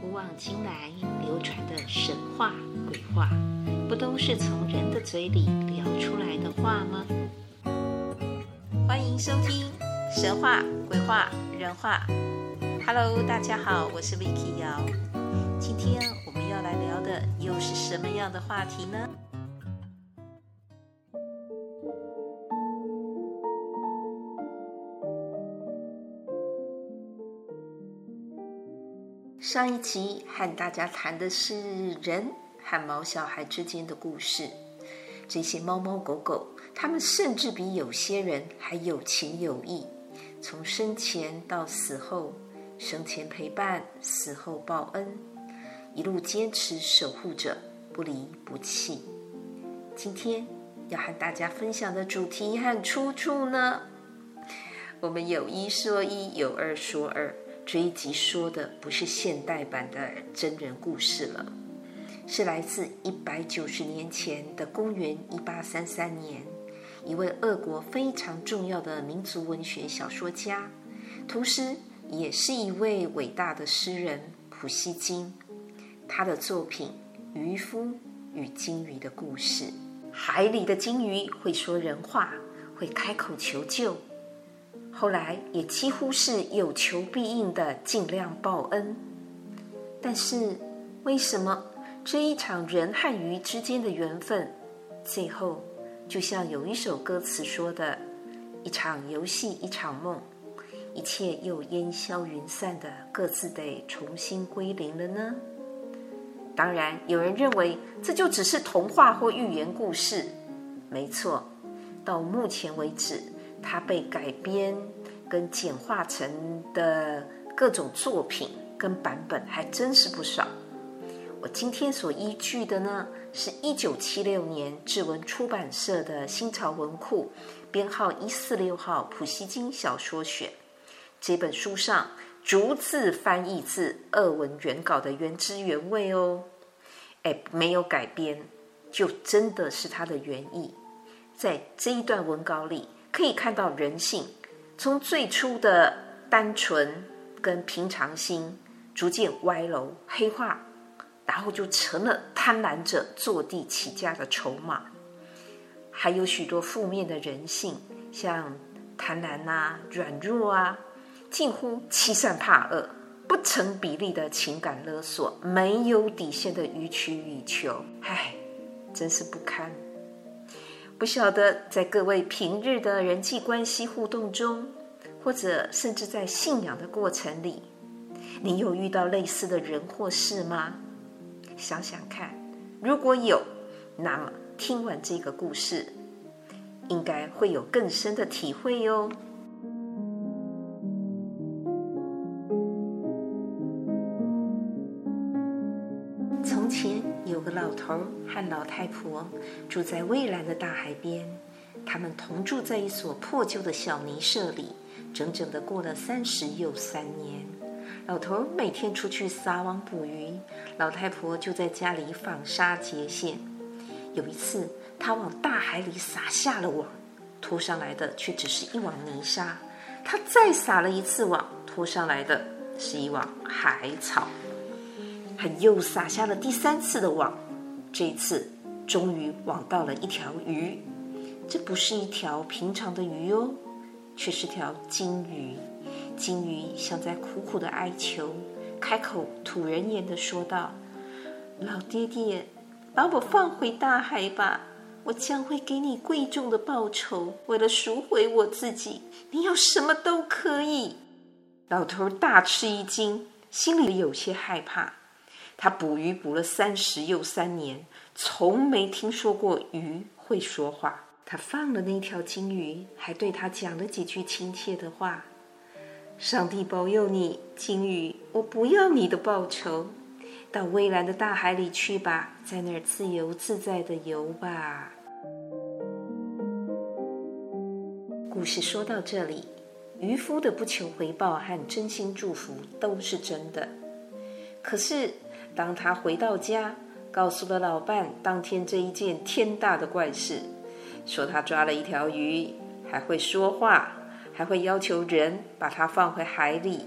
古往今来流传的神话、鬼话，不都是从人的嘴里聊出来的话吗？欢迎收听《神话、鬼话、人话》。Hello，大家好，我是 Vicky 姚。今天我们要来聊的又是什么样的话题呢？上一集和大家谈的是人和毛小孩之间的故事。这些猫猫狗狗，它们甚至比有些人还有情有义，从生前到死后，生前陪伴，死后报恩，一路坚持守护着，不离不弃。今天要和大家分享的主题和出处呢，我们有一说一，有二说二。这一集说的不是现代版的真人故事了，是来自一百九十年前的公元一八三三年，一位俄国非常重要的民族文学小说家，同时也是一位伟大的诗人普希金，他的作品《渔夫与鲸鱼的故事》。海里的鲸鱼会说人话，会开口求救。后来也几乎是有求必应的，尽量报恩。但是，为什么这一场人和鱼之间的缘分，最后就像有一首歌词说的：“一场游戏一场梦，一切又烟消云散的，各自得重新归零了呢？”当然，有人认为这就只是童话或寓言故事。没错，到目前为止。它被改编跟简化成的各种作品跟版本还真是不少。我今天所依据的呢，是一九七六年志文出版社的新潮文库编号一四六号普希金小说选。这本书上逐字翻译自俄文原稿的原汁原味哦，哎，没有改编，就真的是它的原意。在这一段文稿里。可以看到人性从最初的单纯跟平常心，逐渐歪楼黑化，然后就成了贪婪者坐地起价的筹码。还有许多负面的人性，像贪婪啊、软弱啊，近乎欺善怕恶、不成比例的情感勒索、没有底线的予取予求，唉，真是不堪。不晓得在各位平日的人际关系互动中，或者甚至在信仰的过程里，你有遇到类似的人或事吗？想想看，如果有，那么听完这个故事，应该会有更深的体会哟。从前有个老头儿和老太婆住在蔚蓝的大海边，他们同住在一所破旧的小泥舍里，整整的过了三十又三年。老头每天出去撒网捕鱼，老太婆就在家里纺纱结线。有一次，他往大海里撒下了网，拖上来的却只是一网泥沙。他再撒了一次网，拖上来的是一网海草。他又撒下了第三次的网，这一次终于网到了一条鱼。这不是一条平常的鱼哦，却是条鲸鱼。鲸鱼像在苦苦的哀求，开口吐人言的说道：“老爹爹，把我放回大海吧，我将会给你贵重的报酬。为了赎回我自己，你要什么都可以。”老头大吃一惊，心里有些害怕。他捕鱼捕了三十又三年，从没听说过鱼会说话。他放了那条鲸鱼，还对他讲了几句亲切的话：“上帝保佑你，鲸鱼，我不要你的报酬，到蔚蓝的大海里去吧，在那儿自由自在的游吧。”故事说到这里，渔夫的不求回报和真心祝福都是真的，可是。当他回到家，告诉了老伴当天这一件天大的怪事，说他抓了一条鱼，还会说话，还会要求人把它放回海里，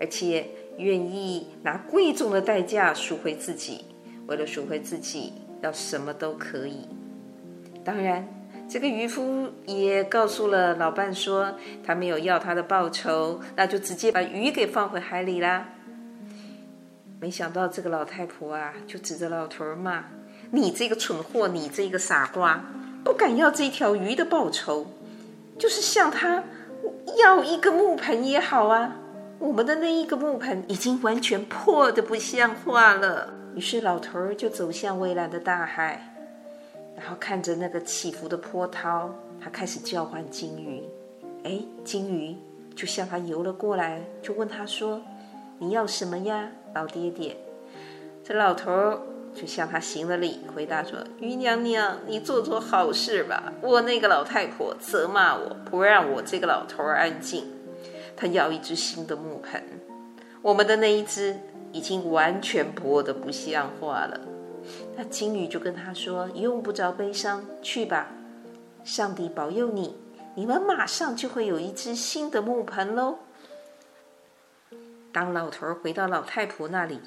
而且愿意拿贵重的代价赎回自己。为了赎回自己，要什么都可以。当然，这个渔夫也告诉了老伴说，他没有要他的报酬，那就直接把鱼给放回海里啦。没想到这个老太婆啊，就指着老头儿骂：“你这个蠢货，你这个傻瓜，不敢要这条鱼的报酬，就是向他要一个木盆也好啊。我们的那一个木盆已经完全破得不像话了。”于是老头儿就走向蔚蓝的大海，然后看着那个起伏的波涛，他开始叫唤金鱼。哎，金鱼就向他游了过来，就问他说：“你要什么呀，老爹爹？”这老头儿就向他行了礼，回答说：“于娘娘，你做做好事吧。我那个老太婆责骂我，不让我这个老头儿安静，他要一只新的木盆，我们的那一只。”已经完全破得不像话了。那金鱼就跟他说：“用不着悲伤，去吧，上帝保佑你，你们马上就会有一只新的木盆喽。”当老头回到老太婆那里，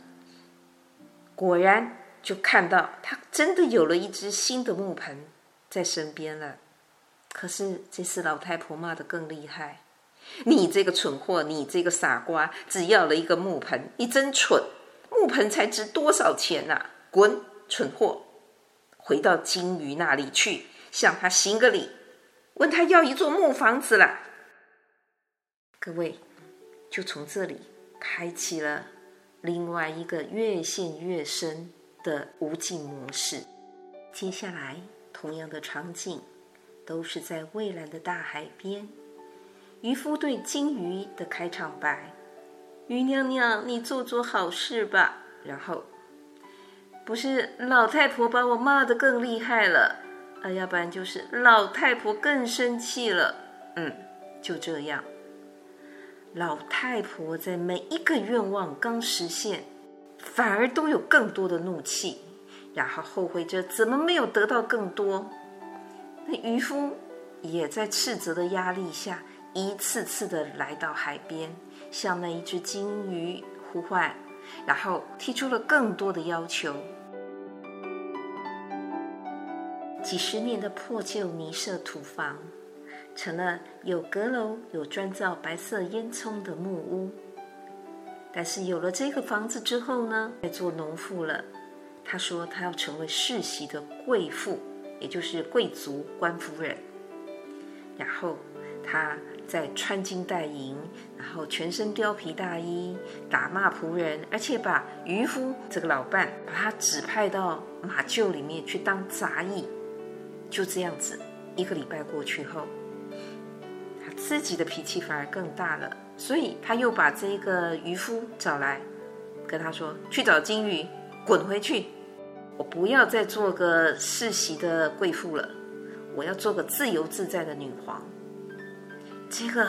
果然就看到他真的有了一只新的木盆在身边了。可是这次老太婆骂得更厉害。你这个蠢货，你这个傻瓜，只要了一个木盆，你真蠢！木盆才值多少钱呐？滚，蠢货！回到金鱼那里去，向他行个礼，问他要一座木房子啦。各位，就从这里开启了另外一个越陷越深的无尽模式。接下来，同样的场景，都是在蔚蓝的大海边。渔夫对金鱼的开场白：“鱼娘娘，你做做好事吧。”然后，不是老太婆把我骂得更厉害了，啊，要不然就是老太婆更生气了。嗯，就这样，老太婆在每一个愿望刚实现，反而都有更多的怒气，然后后悔着怎么没有得到更多。那渔夫也在斥责的压力下。一次次的来到海边，向那一只金鱼呼唤，然后提出了更多的要求。几十年的破旧泥设土房，成了有阁楼、有专造白色烟囱的木屋。但是有了这个房子之后呢，在做农妇了。他说他要成为世袭的贵妇，也就是贵族官夫人。然后他。在穿金戴银，然后全身貂皮大衣，打骂仆人，而且把渔夫这个老伴把他指派到马厩里面去当杂役。就这样子，一个礼拜过去后，自己的脾气反而更大了，所以他又把这个渔夫找来，跟他说：“去找金鱼，滚回去！我不要再做个世袭的贵妇了，我要做个自由自在的女皇。”这个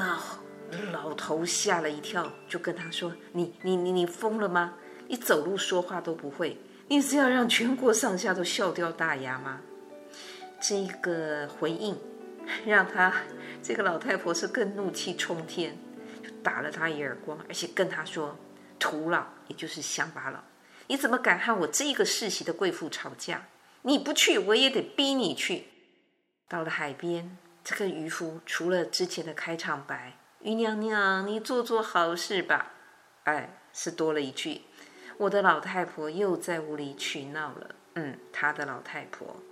老头吓了一跳，就跟他说：“你你你你疯了吗？你走路说话都不会，你是要让全国上下都笑掉大牙吗？”这个回应让他这个老太婆是更怒气冲天，就打了他一耳光，而且跟他说：“土老，也就是乡巴佬，你怎么敢和我这个世袭的贵妇吵架？你不去，我也得逼你去。”到了海边。这个渔夫除了之前的开场白“鱼娘娘，你做做好事吧”，哎，是多了一句：“我的老太婆又在无理取闹了。”嗯，他的老太婆。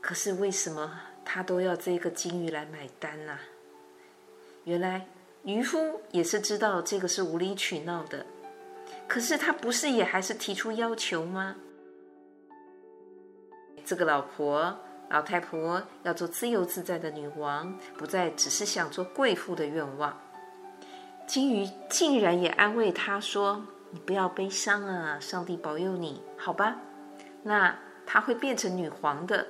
可是为什么他都要这个金鱼来买单呐？原来渔夫也是知道这个是无理取闹的，可是他不是也还是提出要求吗？这个老婆。老太婆要做自由自在的女王，不再只是想做贵妇的愿望。金鱼竟然也安慰她说：“你不要悲伤啊，上帝保佑你，好吧？那她会变成女皇的。”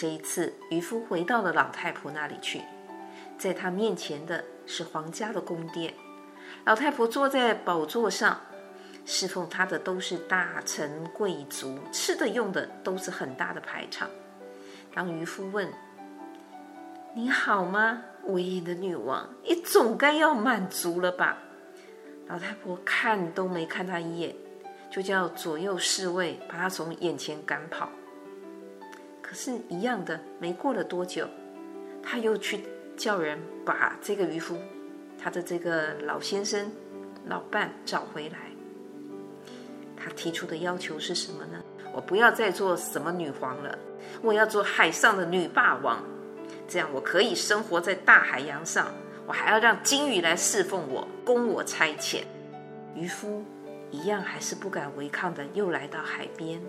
这一次，渔夫回到了老太婆那里去，在他面前的是皇家的宫殿，老太婆坐在宝座上，侍奉她的都是大臣贵族，吃的用的都是很大的排场。当渔夫问：“你好吗，威严的女王？你总该要满足了吧？”老太婆看都没看他一眼，就叫左右侍卫把他从眼前赶跑。可是，一样的，没过了多久，他又去叫人把这个渔夫，他的这个老先生、老伴找回来。他提出的要求是什么呢？我不要再做什么女皇了，我要做海上的女霸王，这样我可以生活在大海洋上。我还要让鲸鱼来侍奉我，供我差遣。渔夫一样还是不敢违抗的，又来到海边。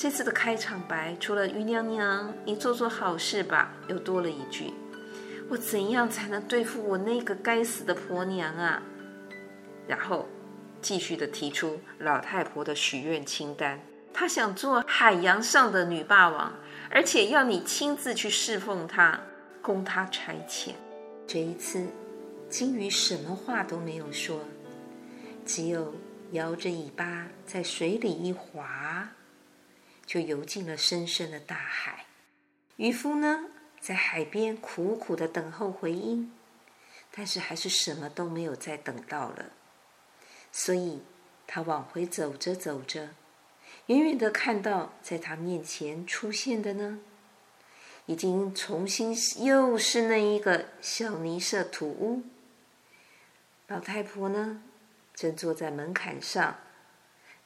这次的开场白，除了“于娘娘，你做做好事吧”，又多了一句：“我怎样才能对付我那个该死的婆娘啊？”然后继续的提出老太婆的许愿清单，她想做海洋上的女霸王，而且要你亲自去侍奉她，供她差遣。这一次，鲸鱼什么话都没有说，只有摇着尾巴在水里一划。就游进了深深的大海。渔夫呢，在海边苦苦的等候回音，但是还是什么都没有再等到了。所以，他往回走着走着，远远的看到在他面前出现的呢，已经重新又是那一个小泥舍土屋。老太婆呢，正坐在门槛上，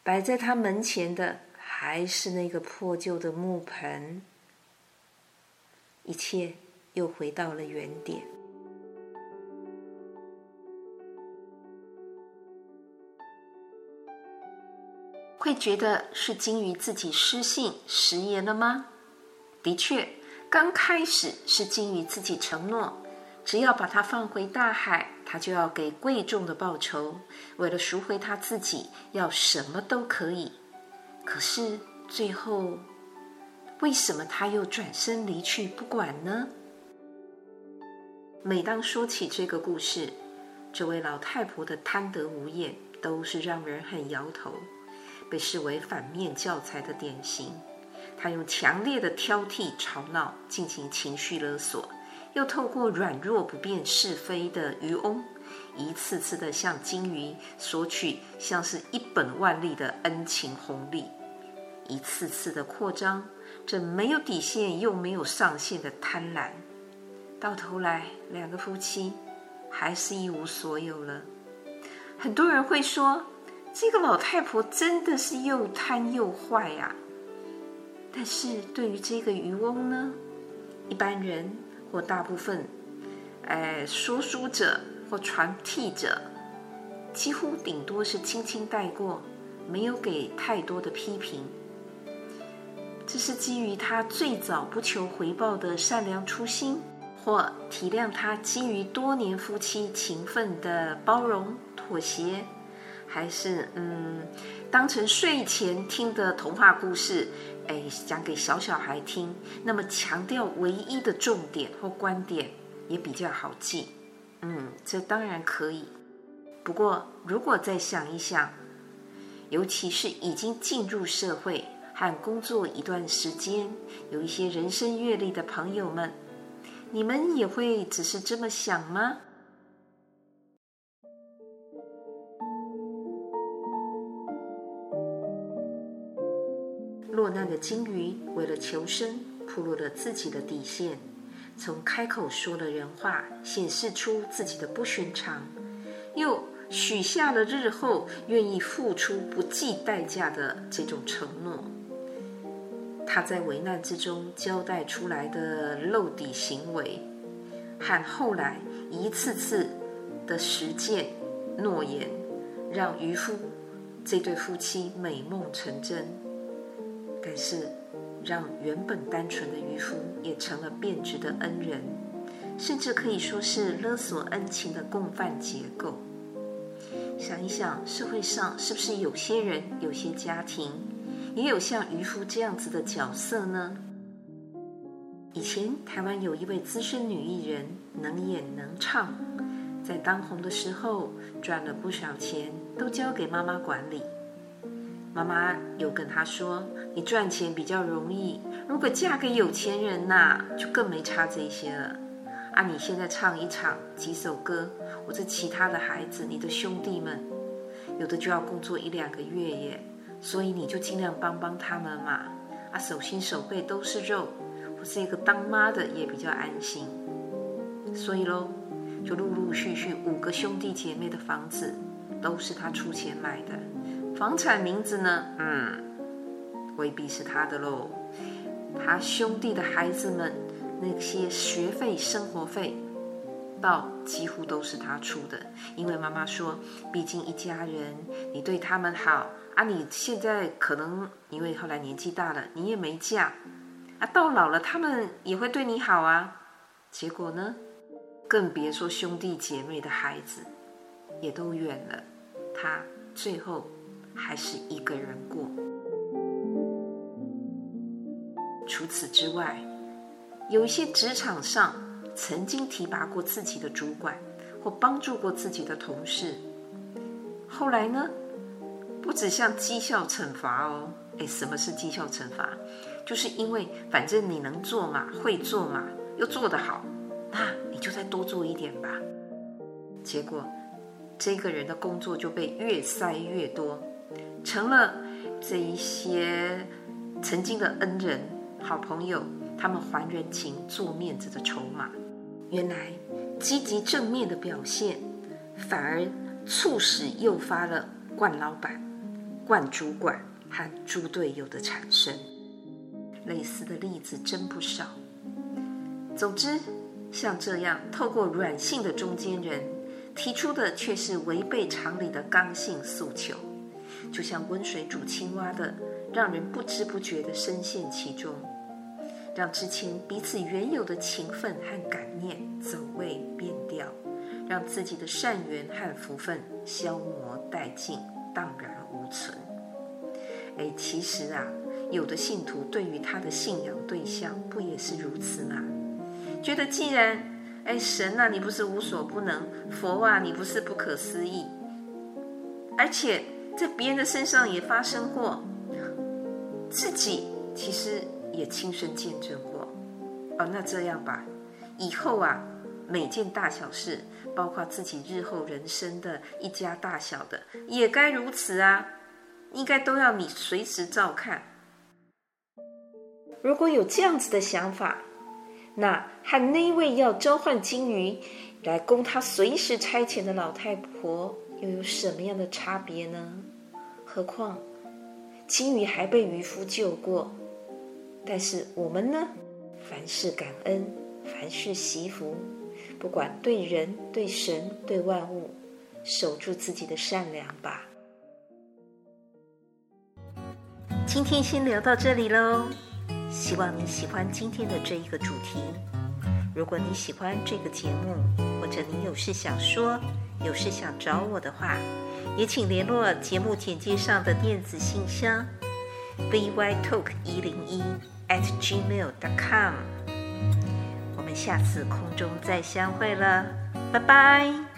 摆在他门前的。还是那个破旧的木盆，一切又回到了原点。会觉得是金鱼自己失信食言了吗？的确，刚开始是金鱼自己承诺，只要把它放回大海，他就要给贵重的报酬。为了赎回他自己，要什么都可以。可是最后，为什么他又转身离去不管呢？每当说起这个故事，这位老太婆的贪得无厌都是让人很摇头，被视为反面教材的典型。她用强烈的挑剔、吵闹进行情绪勒索，又透过软弱不辨是非的渔翁，一次次的向金鱼索取像是一本万利的恩情红利，一次次的扩张这没有底线又没有上限的贪婪，到头来两个夫妻还是一无所有了。很多人会说，这个老太婆真的是又贪又坏呀。但是对于这个渔翁呢，一般人或大部分，哎，说书者。或传替者，几乎顶多是轻轻带过，没有给太多的批评。这是基于他最早不求回报的善良初心，或体谅他基于多年夫妻情分的包容妥协，还是嗯，当成睡前听的童话故事，哎，讲给小小孩听。那么强调唯一的重点或观点也比较好记。嗯，这当然可以。不过，如果再想一想，尤其是已经进入社会和工作一段时间，有一些人生阅历的朋友们，你们也会只是这么想吗？落难的鲸鱼为了求生，暴露了自己的底线。从开口说了人话，显示出自己的不寻常，又许下了日后愿意付出不计代价的这种承诺。他在危难之中交代出来的露底行为，和后来一次次的实践诺言，让渔夫这对夫妻美梦成真。但是。让原本单纯的渔夫也成了变质的恩人，甚至可以说是勒索恩情的共犯结构。想一想，社会上是不是有些人、有些家庭，也有像渔夫这样子的角色呢？以前台湾有一位资深女艺人，能演能唱，在当红的时候赚了不少钱，都交给妈妈管理。妈妈又跟她说：“你赚钱比较容易，如果嫁给有钱人呐，就更没差这些了。啊，你现在唱一场几首歌，我这其他的孩子，你的兄弟们，有的就要工作一两个月耶，所以你就尽量帮帮他们嘛。啊，手心手背都是肉，我是一个当妈的也比较安心。所以喽，就陆陆续续五个兄弟姐妹的房子都是他出钱买的，房产名字呢，嗯，未必是他的喽。他兄弟的孩子们那些学费、生活费，到几乎都是他出的。因为妈妈说，毕竟一家人，你对他们好啊。你现在可能因为后来年纪大了，你也没嫁啊，到老了他们也会对你好啊。结果呢，更别说兄弟姐妹的孩子也都远了，他最后还是一个人过。除此之外，有一些职场上曾经提拔过自己的主管，或帮助过自己的同事，后来呢，不只像绩效惩罚哦，哎，什么是绩效惩罚？就是因为反正你能做嘛，会做嘛，又做得好，那你就再多做一点吧。结果，这个人的工作就被越塞越多，成了这一些曾经的恩人。好朋友，他们还人情、做面子的筹码。原来积极正面的表现，反而促使诱发了惯老板、惯主管和猪队友的产生。类似的例子真不少。总之，像这样透过软性的中间人提出的，却是违背常理的刚性诉求，就像温水煮青蛙的，让人不知不觉地深陷其中。让之前彼此原有的情分和感念走位变调，让自己的善缘和福分消磨殆尽，荡然无存。哎，其实啊，有的信徒对于他的信仰对象不也是如此吗？觉得既然哎神啊，你不是无所不能，佛啊，你不是不可思议，而且在别人的身上也发生过，自己其实。也亲身见证过，哦，那这样吧，以后啊，每件大小事，包括自己日后人生的一家大小的，也该如此啊，应该都要你随时照看。如果有这样子的想法，那和那位要召唤金鱼来供他随时差遣的老太婆又有什么样的差别呢？何况金鱼还被渔夫救过。但是我们呢？凡事感恩，凡事惜福，不管对人、对神、对万物，守住自己的善良吧。今天先聊到这里喽，希望你喜欢今天的这一个主题。如果你喜欢这个节目，或者你有事想说，有事想找我的话，也请联络节目简介上的电子信箱：bytalk 一零一。at gmail dot com 我们下次空中再相会了，拜拜。